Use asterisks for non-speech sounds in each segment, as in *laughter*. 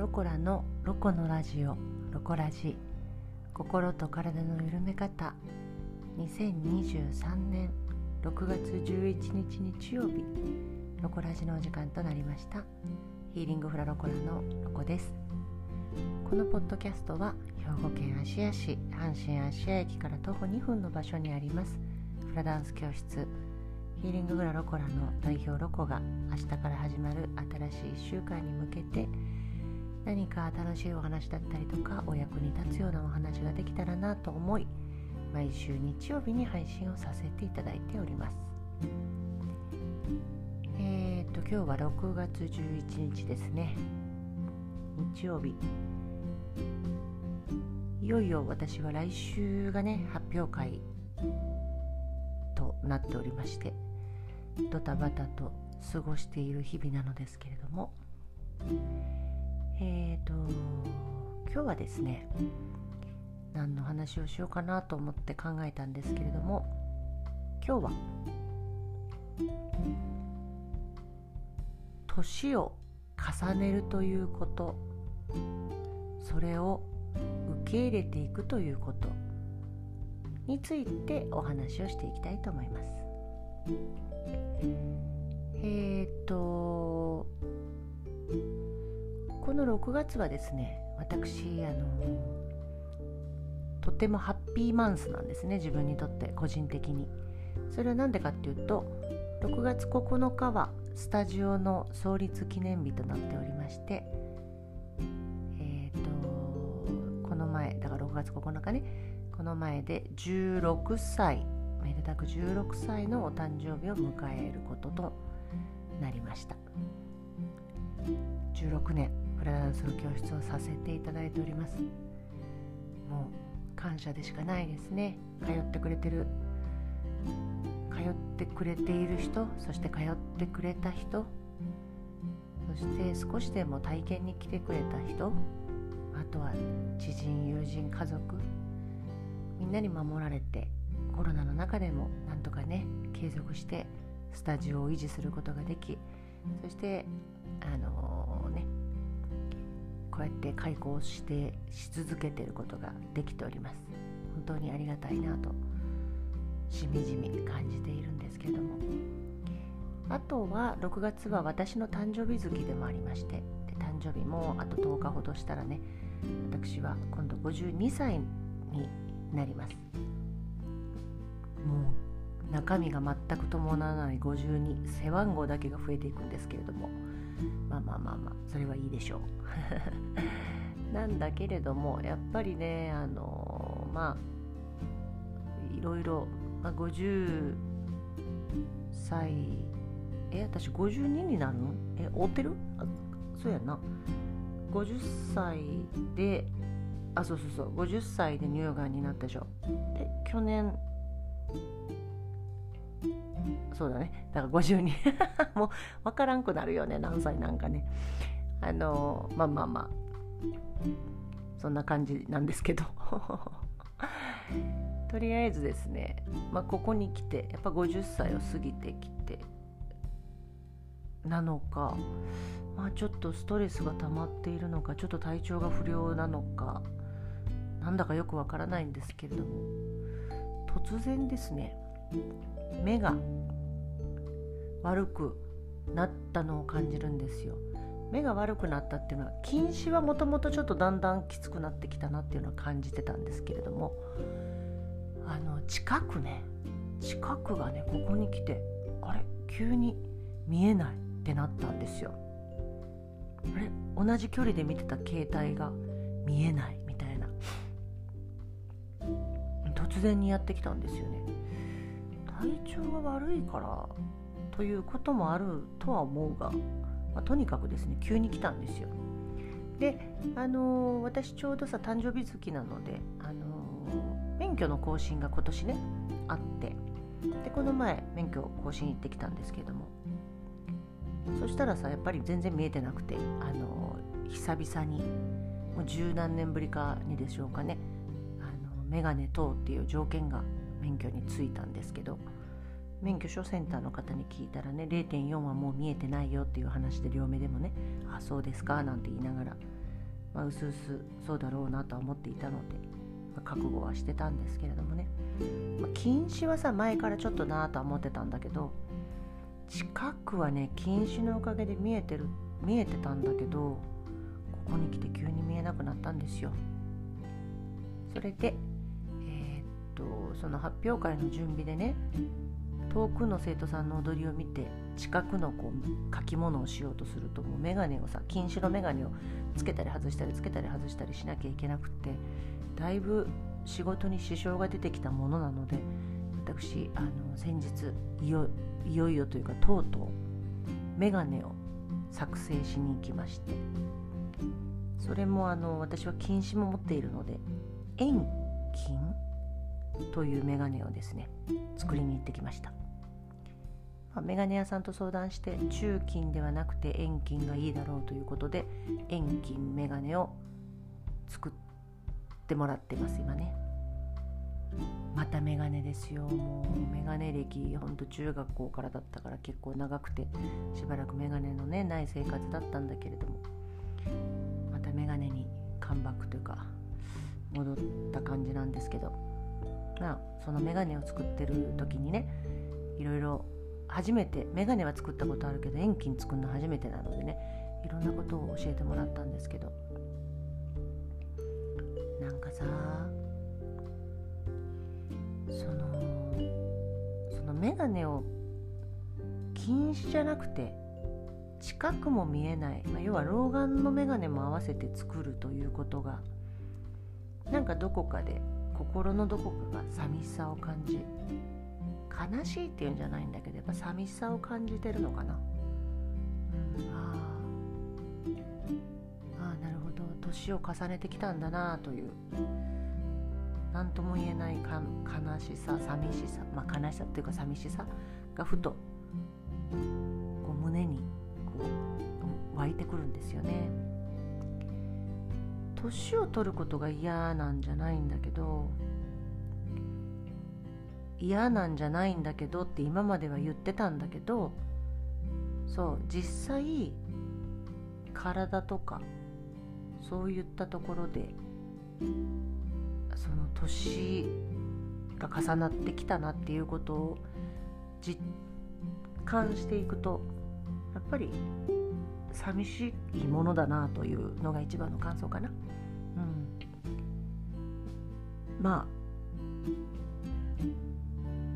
ロコラのロコのラジオロコラジ。心と体の緩め方。2023年6月11日日曜日。ロコラジのお時間となりました。ヒーリングフラロコラのロコです。このポッドキャストは兵庫県芦屋市阪神芦屋駅から徒歩2分の場所にあります。フラダンス教室。ヒーリングフラロコラの代表ロコが明日から始まる新しい1週間に向けて何か楽しいお話だったりとかお役に立つようなお話ができたらなと思い毎週日曜日に配信をさせていただいております。えー、っと今日は6月11日ですね。日曜日。いよいよ私は来週がね発表会となっておりましてドタバタと過ごしている日々なのですけれどもえーと今日はですね何の話をしようかなと思って考えたんですけれども今日は年を重ねるということそれを受け入れていくということについてお話をしていきたいと思います。えっ、ー、とこの6月はですね私あのとてもハッピーマンスなんですね自分にとって個人的に。それは何でかっていうと6月9日はスタジオの創立記念日となっておりましてえっ、ー、とこの前だから6月9日ねこの前で16歳めでたく16歳のお誕生日を迎えることとなりました。16年。フラダンスの教室をさせていただいております。もう感謝でしかないですね。通ってくれてる通ってくれている人そして通ってくれた人そして少しでも体験に来てくれた人あとは知人友人家族みんなに守られてコロナの中でもなんとかね継続してスタジオを維持することができそしてあの、こうやって開校してし続けていることができております。本当にありがたいなとしみじみ感じているんですけども。あとは6月は私の誕生日月でもありましてで誕生日もあと10日ほどしたらね私は今度52歳になります。もう中身が全く伴わない52背番号だけが増えていくんですけれども。まあまあまあまあそれはいいでしょう。*laughs* なんだけれどもやっぱりねあのまあいろいろ、まあ、50歳え私52になるの？え追ってる？あそうやな。50歳であそうそうそう50歳で乳がんになったでしょ。で去年そうだね。だから52 *laughs* もう分からんくなるよね何歳なんかね。あのまあまあまあ。そんな感じなんですけど。*laughs* とりあえずですね、まあ、ここに来てやっぱ50歳を過ぎてきてなのか、まあ、ちょっとストレスが溜まっているのかちょっと体調が不良なのかなんだかよくわからないんですけれども。突然ですね目が悪くなったのを感じるんですよ。目が悪くなったっていうのは近視はもともとちょっとだんだんきつくなってきたなっていうのは感じてたんですけれども。あの近くね近くがねここに来てあれ急に見えないってなったんですよ。あれ同じ距離で見てた携帯が見えないみたいな。突然にやってきたんですよね。体調が悪いからということもあるとは思うが、まあ、とにかくですね急に来たんですよ。であのー、私ちょうどさ誕生日月なので、あのー、免許の更新が今年ねあってでこの前免許更新行ってきたんですけども。そしたらさやっぱり全然見えてなくて、あのー、久々にもう十何年ぶりかにでしょうかね。あのメガネ等っていう条件が免許についたんですけど免許証センターの方に聞いたらね0.4はもう見えてないよっていう話で両目でもねあそうですかなんて言いながらまあ、うすうすそうだろうなとは思っていたので、まあ、覚悟はしてたんですけれどもね、まあ、禁止はさ前からちょっとなとは思ってたんだけど近くはね禁止のおかげで見えてる見えてたんだけどここに来て急に見えなくなったんですよ。それで、とその発表会の準備でね遠くの生徒さんの踊りを見て近くのこう書き物をしようとするともう眼鏡をさ禁止の眼鏡をつけたり外したりつけたり外したりしなきゃいけなくってだいぶ仕事に支障が出てきたものなので私あの先日いよいよいよというかとうとう眼鏡を作成しに行きましてそれもあの私は近視も持っているので遠近という眼鏡をですね作りに行ってきました。まあ、メガネ屋さんと相談して中金ではなくて遠金がいいだろうということで遠金メガネを作ってもらってます今ね。またメガネですよ。もうメガネ歴ほんと中学校からだったから結構長くてしばらくメガネのねない生活だったんだけれどもまたメガネにカムバックというか戻った感じなんですけど。そのメガネを作ってる時にねいろいろ初めて眼鏡は作ったことあるけど遠近作るの初めてなのでねいろんなことを教えてもらったんですけど。なんかさそのその眼鏡を近視じゃなくて近くも見えない、まあ、要は老眼の眼鏡も合わせて作るということがなんかどこかで心のどこかが寂しさを感じ悲しいっていうんじゃないんだけどやっぱ寂しさを感じてるのかな、うん、ああなるほど。年を重ねてきたんだなという何とも言えない悲しさ寂しさまあ悲しさっていうか寂しさがふとこう胸にこう湧いてくるんですよね。年を取ることが嫌なんじゃないんだけど嫌なんじゃないんだけどって今までは言ってたんだけどそう実際体とかそういったところでその年が重なってきたなっていうことを実感していくとやっぱり寂しいものだなというのが一番の感想かな。うん、ま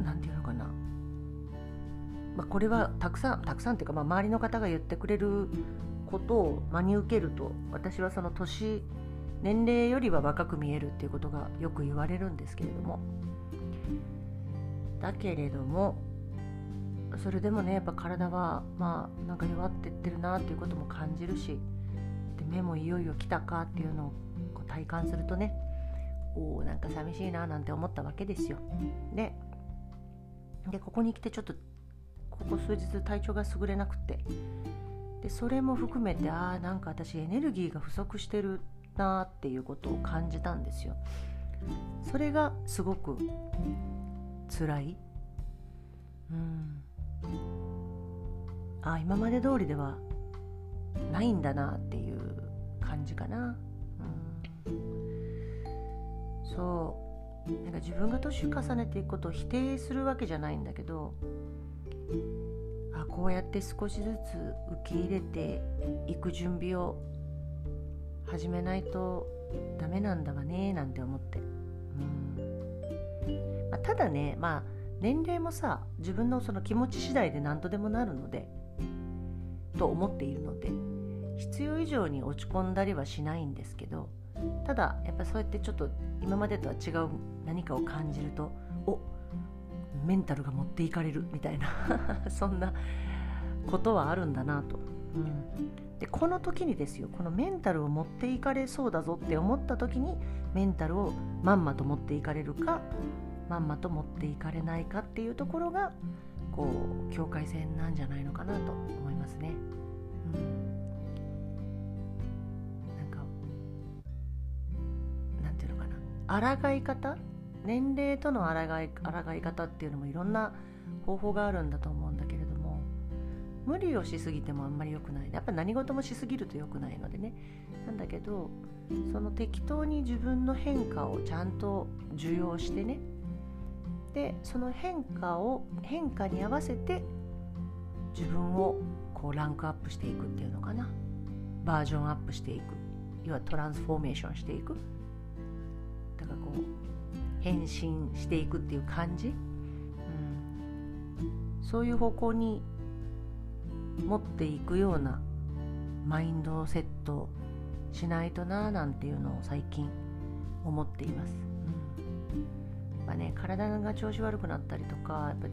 あなんていうのかな。まあ、これはたくさんたくさんっていうか、まあ、周りの方が言ってくれることを真に受けると私はその年年齢よりは若く見えるっていうことがよく言われるんですけれども。だけれどもそれでもねやっぱ体はまあなんか弱ってってるなっていうことも感じるしで目もいよいよ来たかっていうのをこう体感するとねおおなんか寂しいななんて思ったわけですよ。ででここに来てちょっとここ数日体調が優れなくてでそれも含めてああなんか私エネルギーが不足してるなっていうことを感じたんですよ。それがすごく辛い。うん。あ今まで通りではないんだなっていう感じかな、うん、そう。なんか自分が年重ねていくことを否定するわけじゃないんだけどあこうやって少しずつ受け入れていく準備を始めないとダメなんだわねなんて思って、うん。まあ、ただねまあ年齢もさ自分のその気持ち次第で何とでもなるのでと思っているので必要以上に落ち込んだりはしないんですけどただやっぱそうやってちょっと今までとは違う何かを感じるとおメンタルが持っていかれるみたいな *laughs* そんなことはあるんだなと、うん、でこの時にですよこのメンタルを持っていかれそうだぞって思った時にメンタルをまんまと持っていかれるかまんまと持っていかれないかっていうところがこう境界線なんじゃないのかなと思いますね。なんかなんていうのかな。抗い方？年齢との抗い抗い方っていうのもいろんな方法があるんだと思うんだけれども無理をしすぎてもあんまり良くない。やっぱ何事もしすぎると良くないのでね。なんだけどその適当に自分の変化をちゃんと受容してねでその変化を変化に合わせて自分をこうランクアップしていくっていうのかな。バージョンアップしていく。要はトランスフォーメーションしていく。だからこう変身していくっていう感じ、うん、そういう方向に持っていくようなマインドセットしないとなーなんていうのを最近思っています。ね、体が調子悪くなったりとかやっぱ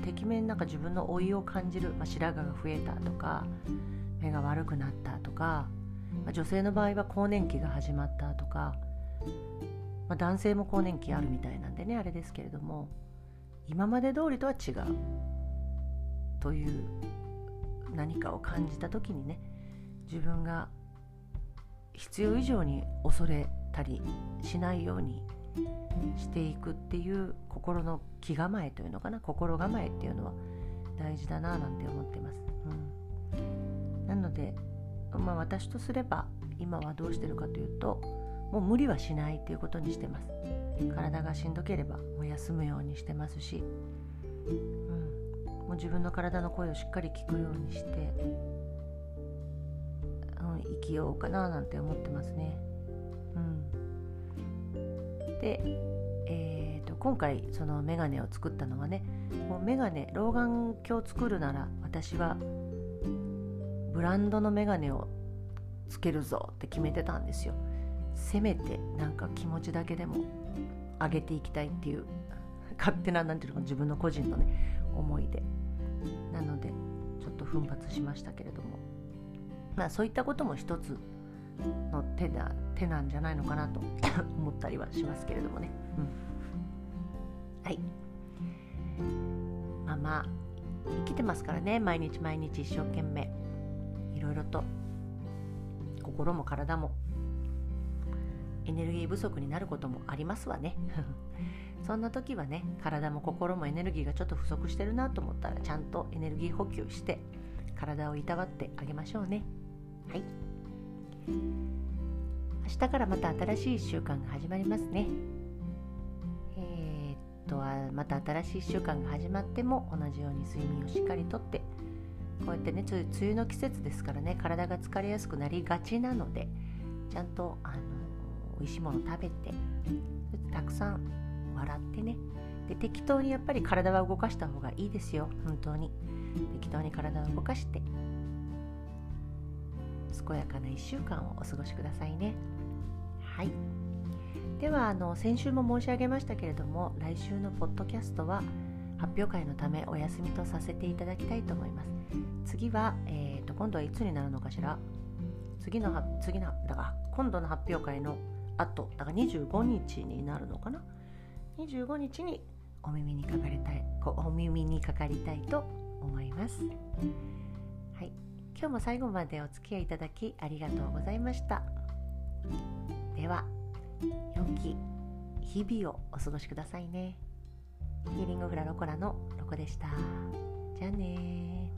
てきめんなんか自分の老いを感じる、まあ、白髪が増えたとか目が悪くなったとか、まあ、女性の場合は更年期が始まったとか、まあ、男性も更年期あるみたいなんでねあれですけれども今まで通りとは違うという何かを感じた時にね自分が必要以上に恐れたりしないようにしていくっていう心の気構えというのかな心構えっていうのは大事だななんて思ってます。うん、なので、まあ、私とすれば今はどうしてるかというともう無理はしないっていうことにしてます。体がしんどければもう休むようにしてますし、うん、もう自分の体の声をしっかり聞くようにして、うん、生きようかななんて思ってますね。で、えーと、今回そのメガネを作ったのはねもうメガネ老眼鏡を作るなら私はブランドのメガネをつけるぞって決めてたんですよ。せめてなんか気持ちだけでも上げていきたいっていう勝手な何ていうの自分の個人のね思いで。なのでちょっと奮発しましたけれども。まあそういったことも一つの手だ手なんじゃないのかなと *coughs* 思ったりはしますけれどもね、うん、はい。まあまあ生きてますからね。毎日毎日一生懸命。いろいろと。心も体も。エネルギー不足になることもありますわね。*laughs* そんな時はね体も心もエネルギーがちょっと不足してるなと思ったらちゃんとエネルギー補給して体をいたわってあげましょうね。はい。明日からまた新しい1週間が始まりますね。えー、っとまた新しい1週間が始まっても同じように睡眠をしっかりとってこうやってね梅雨の季節ですからね体が疲れやすくなりがちなのでちゃんとあの美味しいもの食べてたくさん笑ってね。で適当にやっぱり体は動かした方がいいですよ本当に。適当に体を動かして。健やかな1週間をお過ごしくださいね。はいではあの先週も申し上げましたけれども来週のポッドキャストは発表会のためお休みとさせていただきたいと思います次は、えーと、今度はいつになるのかしら次の次のだから今度の発表会の後だから25日になるのかな25日にお耳にかかりたいお耳にかかりたいと思いますはい今日も最後までお付き合いいただきありがとうございました。では良き日々をお過ごしくださいね。ヒーリングフラロコラのロコでした。じゃあね